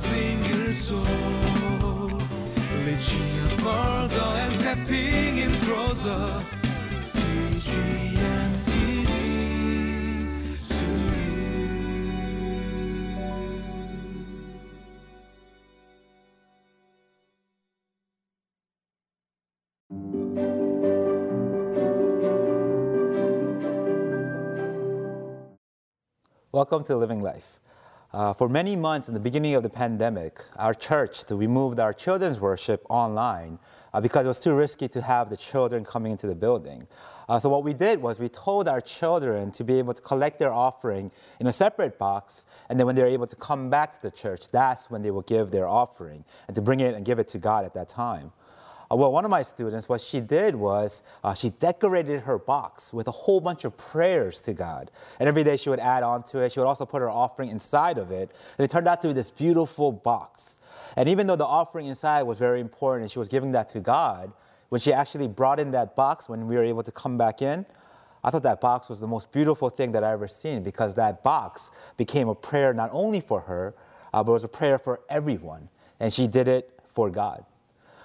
single soul. Reaching stepping in closer. Welcome to Living Life. Uh, for many months in the beginning of the pandemic, our church, we moved our children's worship online uh, because it was too risky to have the children coming into the building. Uh, so what we did was we told our children to be able to collect their offering in a separate box, and then when they're able to come back to the church, that's when they will give their offering and to bring it and give it to God at that time. Uh, well, one of my students, what she did was uh, she decorated her box with a whole bunch of prayers to God. And every day she would add on to it. She would also put her offering inside of it. And it turned out to be this beautiful box. And even though the offering inside was very important and she was giving that to God, when she actually brought in that box when we were able to come back in, I thought that box was the most beautiful thing that I ever seen because that box became a prayer not only for her, uh, but it was a prayer for everyone. And she did it for God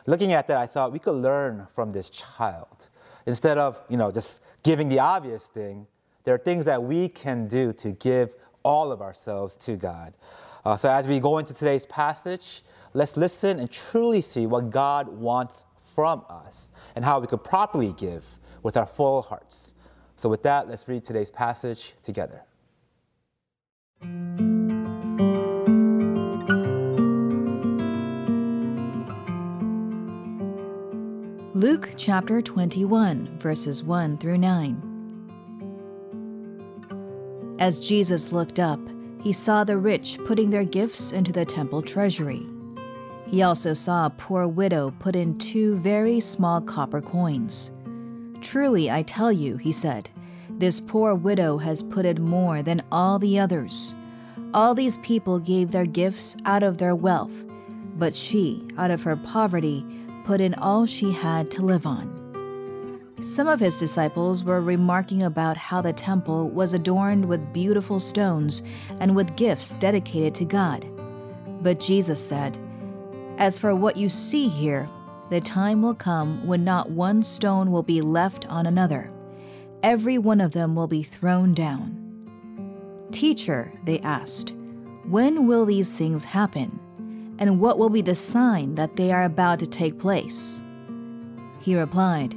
looking at that, I thought we could learn from this child. Instead of, you know, just giving the obvious thing, there are things that we can do to give all of ourselves to God. Uh, so as we go into today's passage, let's listen and truly see what God wants from us and how we could properly give with our full hearts. So with that, let's read today's passage together. Luke chapter 21, verses 1 through 9. As Jesus looked up, he saw the rich putting their gifts into the temple treasury. He also saw a poor widow put in two very small copper coins. Truly, I tell you, he said, this poor widow has put in more than all the others. All these people gave their gifts out of their wealth, but she, out of her poverty, put in all she had to live on. Some of his disciples were remarking about how the temple was adorned with beautiful stones and with gifts dedicated to God. But Jesus said, As for what you see here, the time will come when not one stone will be left on another. Every one of them will be thrown down. Teacher, they asked, when will these things happen? And what will be the sign that they are about to take place? He replied,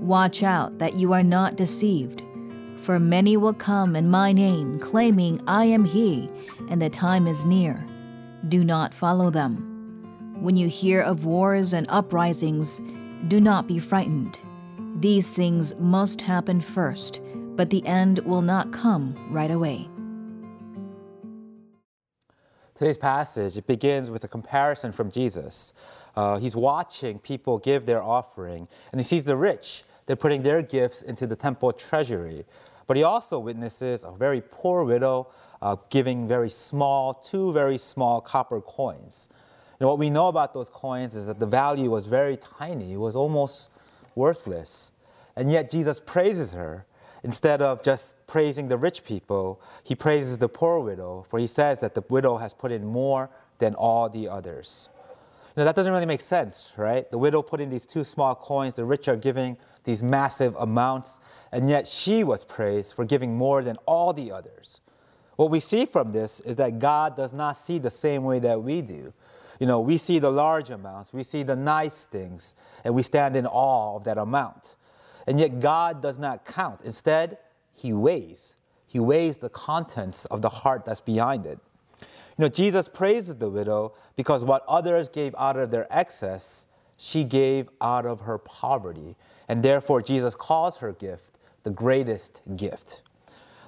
Watch out that you are not deceived, for many will come in my name, claiming, I am he, and the time is near. Do not follow them. When you hear of wars and uprisings, do not be frightened. These things must happen first, but the end will not come right away. Today's passage it begins with a comparison from Jesus. Uh, he's watching people give their offering, and he sees the rich. They're putting their gifts into the temple treasury. But he also witnesses a very poor widow uh, giving very small, two very small copper coins. And what we know about those coins is that the value was very tiny, it was almost worthless. And yet Jesus praises her Instead of just praising the rich people, he praises the poor widow, for he says that the widow has put in more than all the others. Now, that doesn't really make sense, right? The widow put in these two small coins, the rich are giving these massive amounts, and yet she was praised for giving more than all the others. What we see from this is that God does not see the same way that we do. You know, we see the large amounts, we see the nice things, and we stand in awe of that amount. And yet God does not count. Instead, He weighs. He weighs the contents of the heart that's behind it. You know, Jesus praises the widow because what others gave out of their excess, she gave out of her poverty. And therefore, Jesus calls her gift the greatest gift.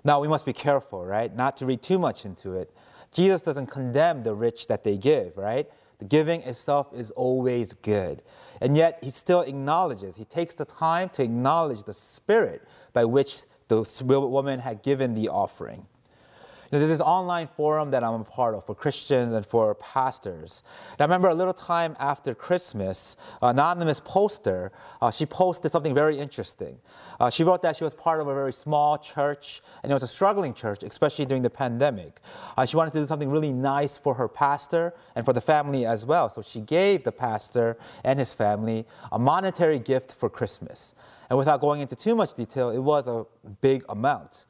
Now, we must be careful, right? Not to read too much into it. Jesus doesn't condemn the rich that they give, right? The giving itself is always good. And yet, he still acknowledges, he takes the time to acknowledge the spirit by which the woman had given the offering. You know, there's this online forum that I'm a part of for Christians and for pastors. And I remember a little time after Christmas, an anonymous poster, uh, she posted something very interesting. Uh, she wrote that she was part of a very small church, and it was a struggling church, especially during the pandemic. Uh, she wanted to do something really nice for her pastor and for the family as well. So she gave the pastor and his family a monetary gift for Christmas. And without going into too much detail, it was a big amount.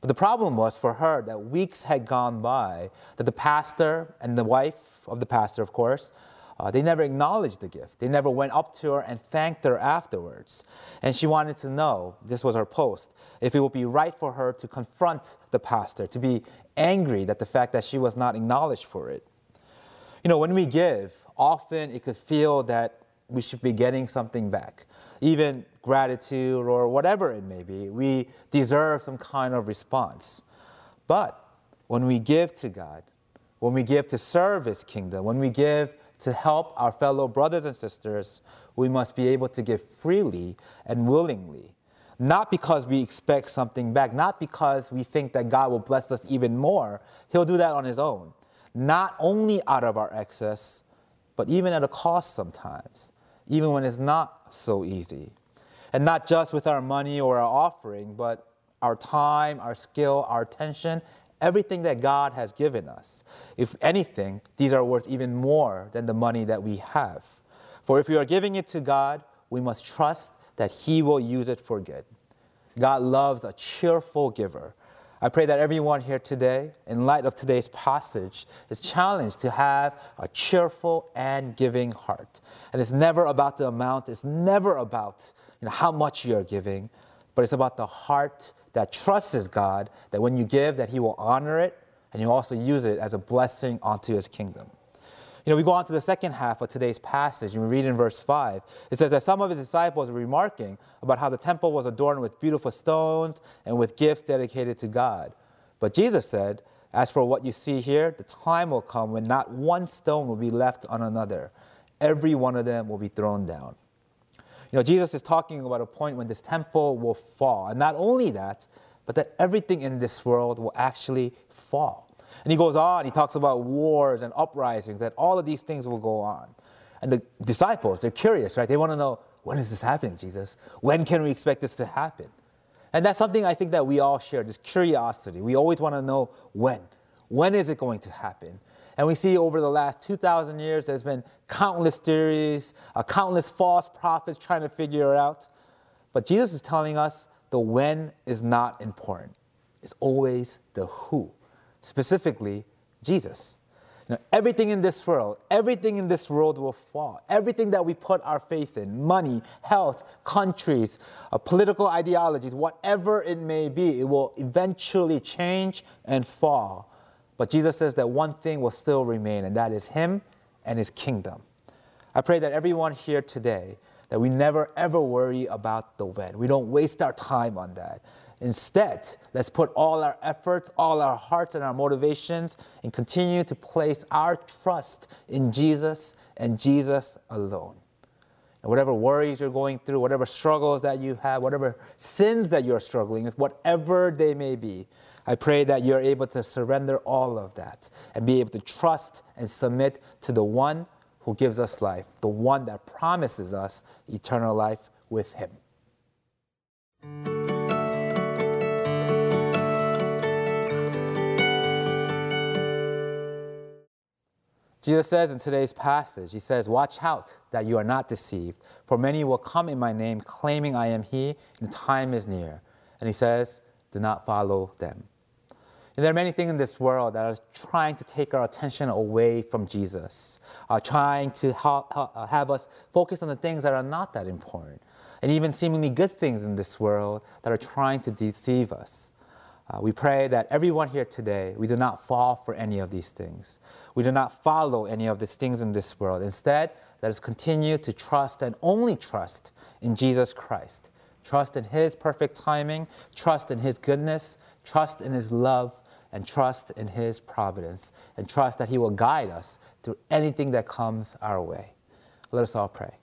But the problem was for her that weeks had gone by, that the pastor and the wife of the pastor, of course, uh, they never acknowledged the gift. They never went up to her and thanked her afterwards. And she wanted to know this was her post if it would be right for her to confront the pastor, to be angry at the fact that she was not acknowledged for it. You know, when we give, often it could feel that we should be getting something back even gratitude or whatever it may be, we deserve some kind of response. But when we give to God, when we give to serve His kingdom, when we give to help our fellow brothers and sisters, we must be able to give freely and willingly. Not because we expect something back, not because we think that God will bless us even more. He'll do that on His own. Not only out of our excess, but even at a cost sometimes, even when it's not so easy. And not just with our money or our offering, but our time, our skill, our attention, everything that God has given us. If anything, these are worth even more than the money that we have. For if we are giving it to God, we must trust that He will use it for good. God loves a cheerful giver. I pray that everyone here today, in light of today's passage, is challenged to have a cheerful and giving heart. And it's never about the amount, it's never about you know, how much you're giving, but it's about the heart that trusts God, that when you give, that He will honor it, and you also use it as a blessing onto His kingdom. You know, we go on to the second half of today's passage, and we read in verse 5. It says that some of his disciples were remarking about how the temple was adorned with beautiful stones and with gifts dedicated to God. But Jesus said, As for what you see here, the time will come when not one stone will be left on another, every one of them will be thrown down. You know, Jesus is talking about a point when this temple will fall. And not only that, but that everything in this world will actually fall. And he goes on, he talks about wars and uprisings, that all of these things will go on. And the disciples, they're curious, right? They want to know, when is this happening, Jesus? When can we expect this to happen? And that's something I think that we all share, this curiosity. We always want to know when. When is it going to happen? And we see over the last 2,000 years, there's been countless theories, uh, countless false prophets trying to figure it out. But Jesus is telling us the when is not important. It's always the who specifically Jesus. You know, everything in this world, everything in this world will fall. Everything that we put our faith in, money, health, countries, uh, political ideologies, whatever it may be, it will eventually change and fall. But Jesus says that one thing will still remain, and that is Him and His kingdom. I pray that everyone here today, that we never ever worry about the when. We don't waste our time on that. Instead, let's put all our efforts, all our hearts, and our motivations and continue to place our trust in Jesus and Jesus alone. And whatever worries you're going through, whatever struggles that you have, whatever sins that you're struggling with, whatever they may be, I pray that you're able to surrender all of that and be able to trust and submit to the one who gives us life, the one that promises us eternal life with Him. Jesus says in today's passage, He says, Watch out that you are not deceived, for many will come in my name, claiming I am He, and the time is near. And He says, Do not follow them. And there are many things in this world that are trying to take our attention away from Jesus, are trying to uh, have us focus on the things that are not that important, and even seemingly good things in this world that are trying to deceive us. Uh, we pray that everyone here today, we do not fall for any of these things. We do not follow any of these things in this world. Instead, let us continue to trust and only trust in Jesus Christ. Trust in His perfect timing, trust in His goodness, trust in His love, and trust in His providence, and trust that He will guide us through anything that comes our way. Let us all pray.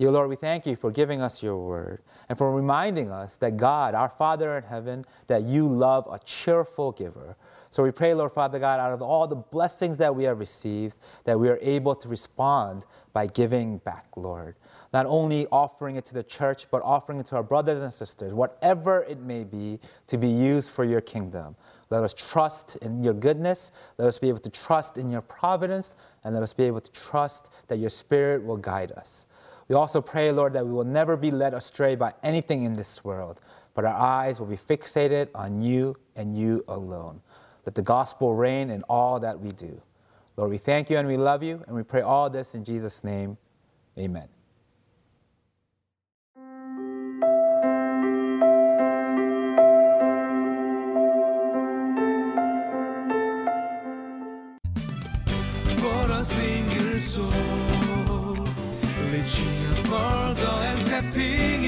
Dear Lord, we thank you for giving us your word and for reminding us that God, our Father in heaven, that you love a cheerful giver. So we pray, Lord Father God, out of all the blessings that we have received, that we are able to respond by giving back, Lord. Not only offering it to the church, but offering it to our brothers and sisters, whatever it may be, to be used for your kingdom. Let us trust in your goodness. Let us be able to trust in your providence. And let us be able to trust that your spirit will guide us. We also pray, Lord, that we will never be led astray by anything in this world, but our eyes will be fixated on you and you alone. Let the gospel reign in all that we do. Lord, we thank you and we love you, and we pray all this in Jesus' name. Amen. For a single soul, Reaching further and stepping